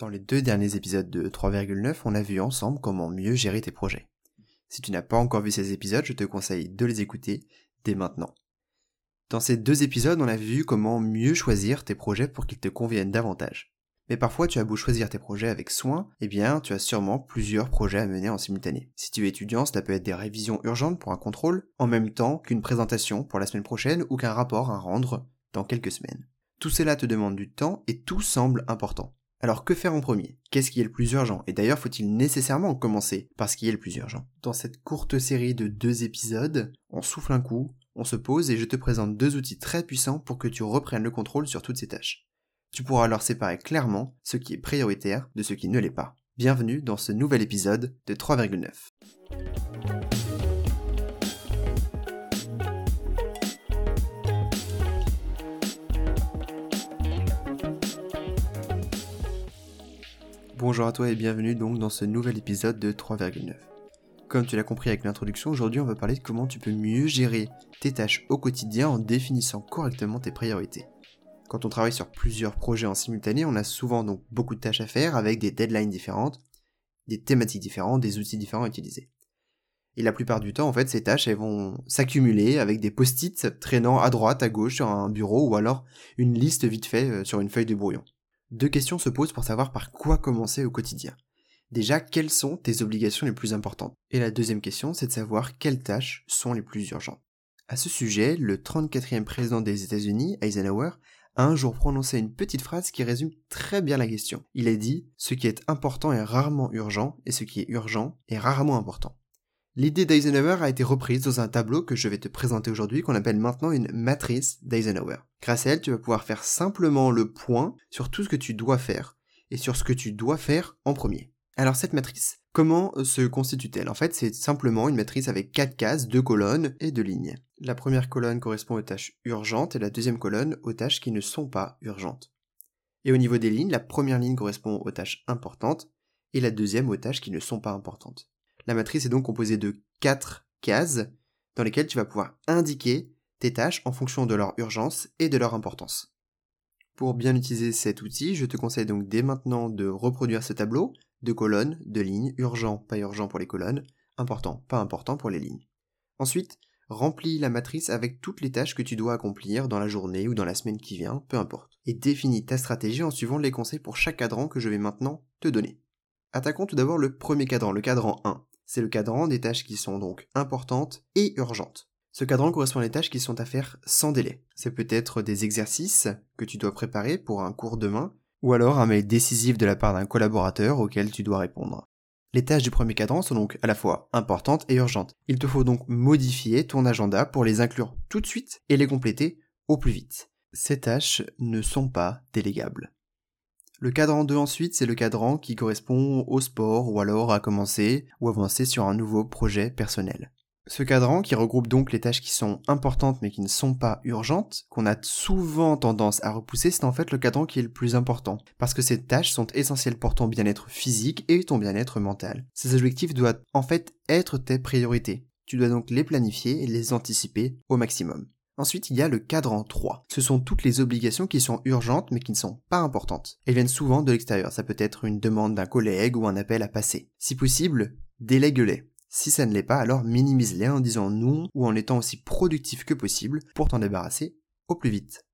Dans les deux derniers épisodes de 3,9, on a vu ensemble comment mieux gérer tes projets. Si tu n'as pas encore vu ces épisodes, je te conseille de les écouter dès maintenant. Dans ces deux épisodes, on a vu comment mieux choisir tes projets pour qu'ils te conviennent davantage. Mais parfois, tu as beau choisir tes projets avec soin, eh bien, tu as sûrement plusieurs projets à mener en simultané. Si tu es étudiant, cela peut être des révisions urgentes pour un contrôle, en même temps qu'une présentation pour la semaine prochaine ou qu'un rapport à rendre dans quelques semaines. Tout cela te demande du temps et tout semble important. Alors que faire en premier? Qu'est-ce qui est le plus urgent? Et d'ailleurs, faut-il nécessairement commencer par ce qui est le plus urgent? Dans cette courte série de deux épisodes, on souffle un coup, on se pose et je te présente deux outils très puissants pour que tu reprennes le contrôle sur toutes ces tâches. Tu pourras alors séparer clairement ce qui est prioritaire de ce qui ne l'est pas. Bienvenue dans ce nouvel épisode de 3,9. Bonjour à toi et bienvenue donc dans ce nouvel épisode de 3,9. Comme tu l'as compris avec l'introduction, aujourd'hui on va parler de comment tu peux mieux gérer tes tâches au quotidien en définissant correctement tes priorités. Quand on travaille sur plusieurs projets en simultané, on a souvent donc beaucoup de tâches à faire avec des deadlines différentes, des thématiques différentes, des outils différents à utiliser. Et la plupart du temps, en fait, ces tâches, elles vont s'accumuler avec des post-it traînant à droite, à gauche sur un bureau ou alors une liste vite fait euh, sur une feuille de brouillon. Deux questions se posent pour savoir par quoi commencer au quotidien. Déjà, quelles sont tes obligations les plus importantes? Et la deuxième question, c'est de savoir quelles tâches sont les plus urgentes. À ce sujet, le 34e président des États-Unis, Eisenhower, a un jour prononcé une petite phrase qui résume très bien la question. Il a dit Ce qui est important est rarement urgent, et ce qui est urgent est rarement important. L'idée d'Eisenhower a été reprise dans un tableau que je vais te présenter aujourd'hui qu'on appelle maintenant une matrice d'Eisenhower. Grâce à elle, tu vas pouvoir faire simplement le point sur tout ce que tu dois faire et sur ce que tu dois faire en premier. Alors cette matrice, comment se constitue-t-elle? En fait, c'est simplement une matrice avec quatre cases, deux colonnes et deux lignes. La première colonne correspond aux tâches urgentes et la deuxième colonne aux tâches qui ne sont pas urgentes. Et au niveau des lignes, la première ligne correspond aux tâches importantes et la deuxième aux tâches qui ne sont pas importantes. La matrice est donc composée de quatre cases dans lesquelles tu vas pouvoir indiquer tes tâches en fonction de leur urgence et de leur importance. Pour bien utiliser cet outil, je te conseille donc dès maintenant de reproduire ce tableau de colonnes, de lignes, urgent, pas urgent pour les colonnes, important, pas important pour les lignes. Ensuite, remplis la matrice avec toutes les tâches que tu dois accomplir dans la journée ou dans la semaine qui vient, peu importe. Et définis ta stratégie en suivant les conseils pour chaque cadran que je vais maintenant te donner. Attaquons tout d'abord le premier cadran, le cadran 1 c'est le cadran des tâches qui sont donc importantes et urgentes. Ce cadran correspond à des tâches qui sont à faire sans délai. C'est peut-être des exercices que tu dois préparer pour un cours demain, ou alors un mail décisif de la part d'un collaborateur auquel tu dois répondre. Les tâches du premier cadran sont donc à la fois importantes et urgentes. Il te faut donc modifier ton agenda pour les inclure tout de suite et les compléter au plus vite. Ces tâches ne sont pas délégables. Le cadran 2 ensuite, c'est le cadran qui correspond au sport ou alors à commencer ou avancer sur un nouveau projet personnel. Ce cadran, qui regroupe donc les tâches qui sont importantes mais qui ne sont pas urgentes, qu'on a souvent tendance à repousser, c'est en fait le cadran qui est le plus important, parce que ces tâches sont essentielles pour ton bien-être physique et ton bien-être mental. Ces objectifs doivent en fait être tes priorités. Tu dois donc les planifier et les anticiper au maximum. Ensuite, il y a le cadran 3. Ce sont toutes les obligations qui sont urgentes mais qui ne sont pas importantes. Elles viennent souvent de l'extérieur. Ça peut être une demande d'un collègue ou un appel à passer. Si possible, délègue-les. Si ça ne l'est pas, alors minimise-les en disant non ou en étant aussi productif que possible pour t'en débarrasser au plus vite.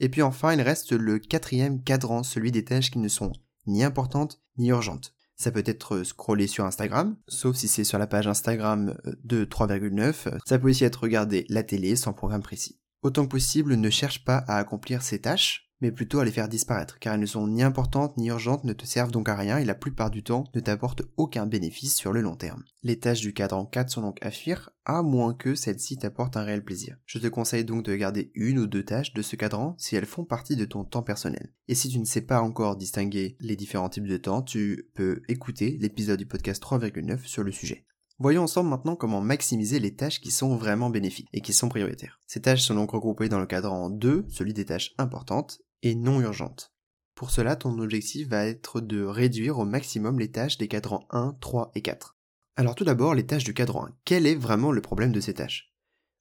Et puis enfin, il reste le quatrième cadran, celui des tâches qui ne sont ni importantes ni urgentes. Ça peut être scroller sur Instagram, sauf si c'est sur la page Instagram euh, de 3,9. Ça peut aussi être regarder la télé sans programme précis. Autant que possible, ne cherche pas à accomplir ces tâches, mais plutôt à les faire disparaître, car elles ne sont ni importantes ni urgentes, ne te servent donc à rien et la plupart du temps ne t'apportent aucun bénéfice sur le long terme. Les tâches du cadran 4 sont donc à fuir, à moins que celles-ci t'apportent un réel plaisir. Je te conseille donc de garder une ou deux tâches de ce cadran si elles font partie de ton temps personnel. Et si tu ne sais pas encore distinguer les différents types de temps, tu peux écouter l'épisode du podcast 3,9 sur le sujet. Voyons ensemble maintenant comment maximiser les tâches qui sont vraiment bénéfiques et qui sont prioritaires. Ces tâches sont donc regroupées dans le cadran 2, celui des tâches importantes, et non urgentes. Pour cela, ton objectif va être de réduire au maximum les tâches des cadrans 1, 3 et 4. Alors tout d'abord, les tâches du cadran 1. Quel est vraiment le problème de ces tâches?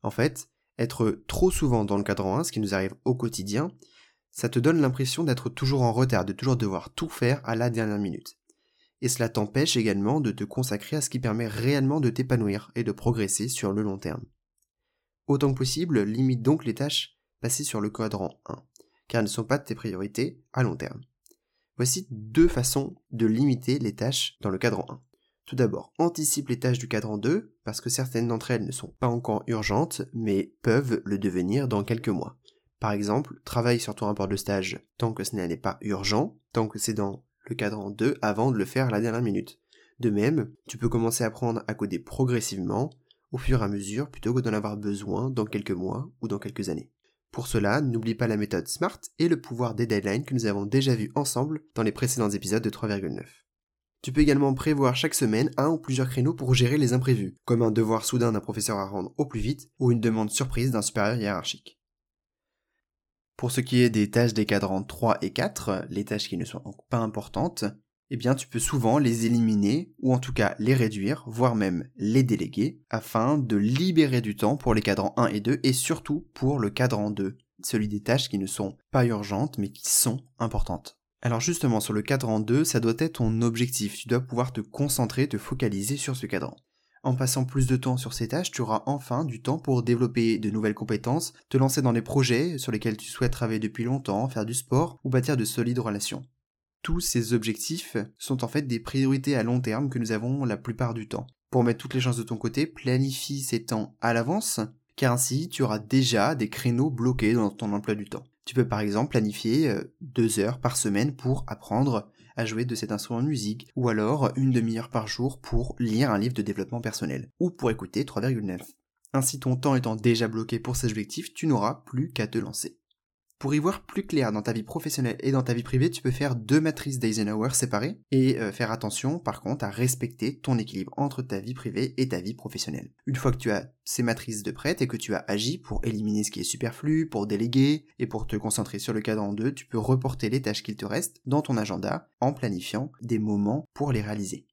En fait, être trop souvent dans le cadran 1, ce qui nous arrive au quotidien, Ça te donne l'impression d'être toujours en retard, de toujours devoir tout faire à la dernière minute. Et cela t'empêche également de te consacrer à ce qui permet réellement de t'épanouir et de progresser sur le long terme. Autant que possible, limite donc les tâches passées sur le quadrant 1, car elles ne sont pas tes priorités à long terme. Voici deux façons de limiter les tâches dans le cadran 1. Tout d'abord, anticipe les tâches du cadran 2, parce que certaines d'entre elles ne sont pas encore urgentes, mais peuvent le devenir dans quelques mois. Par exemple, travaille sur ton rapport de stage tant que ce n'est pas urgent, tant que c'est dans le cadran 2 avant de le faire à la dernière minute. De même, tu peux commencer à apprendre à coder progressivement, au fur et à mesure, plutôt que d'en avoir besoin dans quelques mois ou dans quelques années. Pour cela, n'oublie pas la méthode SMART et le pouvoir des deadlines que nous avons déjà vu ensemble dans les précédents épisodes de 3,9. Tu peux également prévoir chaque semaine un ou plusieurs créneaux pour gérer les imprévus, comme un devoir soudain d'un professeur à rendre au plus vite ou une demande surprise d'un supérieur hiérarchique. Pour ce qui est des tâches des cadrans 3 et 4, les tâches qui ne sont pas importantes, eh bien tu peux souvent les éliminer ou en tout cas les réduire, voire même les déléguer, afin de libérer du temps pour les cadrans 1 et 2 et surtout pour le cadran 2, celui des tâches qui ne sont pas urgentes mais qui sont importantes. Alors justement sur le cadran 2, ça doit être ton objectif, tu dois pouvoir te concentrer, te focaliser sur ce cadran. En passant plus de temps sur ces tâches, tu auras enfin du temps pour développer de nouvelles compétences, te lancer dans des projets sur lesquels tu souhaites travailler depuis longtemps, faire du sport ou bâtir de solides relations tous ces objectifs sont en fait des priorités à long terme que nous avons la plupart du temps. Pour mettre toutes les chances de ton côté, planifie ces temps à l'avance, car ainsi tu auras déjà des créneaux bloqués dans ton emploi du temps. Tu peux par exemple planifier euh, deux heures par semaine pour apprendre à jouer de cet instrument de musique, ou alors une demi-heure par jour pour lire un livre de développement personnel, ou pour écouter 3,9. Ainsi ton temps étant déjà bloqué pour ces objectifs, tu n'auras plus qu'à te lancer. Pour y voir plus clair dans ta vie professionnelle et dans ta vie privée, tu peux faire deux matrices d'Eisenhower séparées et euh, faire attention par contre à respecter ton équilibre entre ta vie privée et ta vie professionnelle. Une fois que tu as ces matrices de prête et que tu as agi pour éliminer ce qui est superflu, pour déléguer et pour te concentrer sur le cadre en deux, tu peux reporter les tâches qu'il te reste dans ton agenda en planifiant des moments pour les réaliser.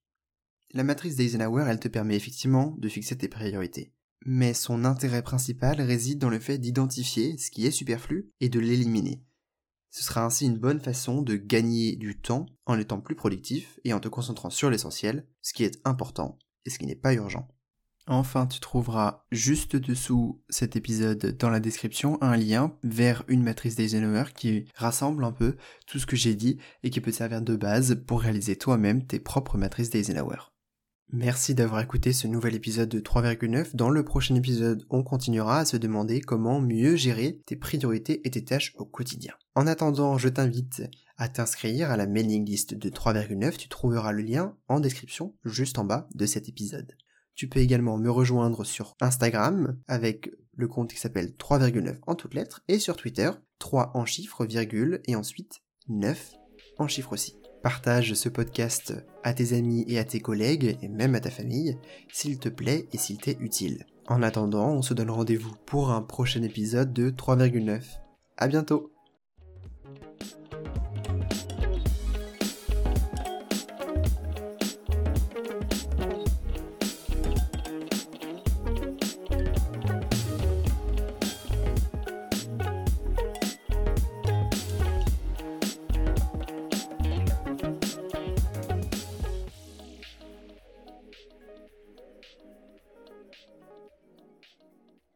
La matrice d'Eisenhower, elle te permet effectivement de fixer tes priorités mais son intérêt principal réside dans le fait d'identifier ce qui est superflu et de l'éliminer. Ce sera ainsi une bonne façon de gagner du temps en étant plus productif et en te concentrant sur l'essentiel, ce qui est important et ce qui n'est pas urgent. Enfin, tu trouveras juste dessous cet épisode dans la description un lien vers une matrice d'Eisenhower qui rassemble un peu tout ce que j'ai dit et qui peut servir de base pour réaliser toi-même tes propres matrices d'Eisenhower. Merci d'avoir écouté ce nouvel épisode de 3,9. Dans le prochain épisode, on continuera à se demander comment mieux gérer tes priorités et tes tâches au quotidien. En attendant, je t'invite à t'inscrire à la mailing list de 3,9. Tu trouveras le lien en description juste en bas de cet épisode. Tu peux également me rejoindre sur Instagram avec le compte qui s'appelle 3,9 en toutes lettres et sur Twitter 3 en chiffres, virgule et ensuite 9 en chiffres aussi. Partage ce podcast à tes amis et à tes collègues, et même à ta famille, s'il te plaît et s'il t'est utile. En attendant, on se donne rendez-vous pour un prochain épisode de 3,9. À bientôt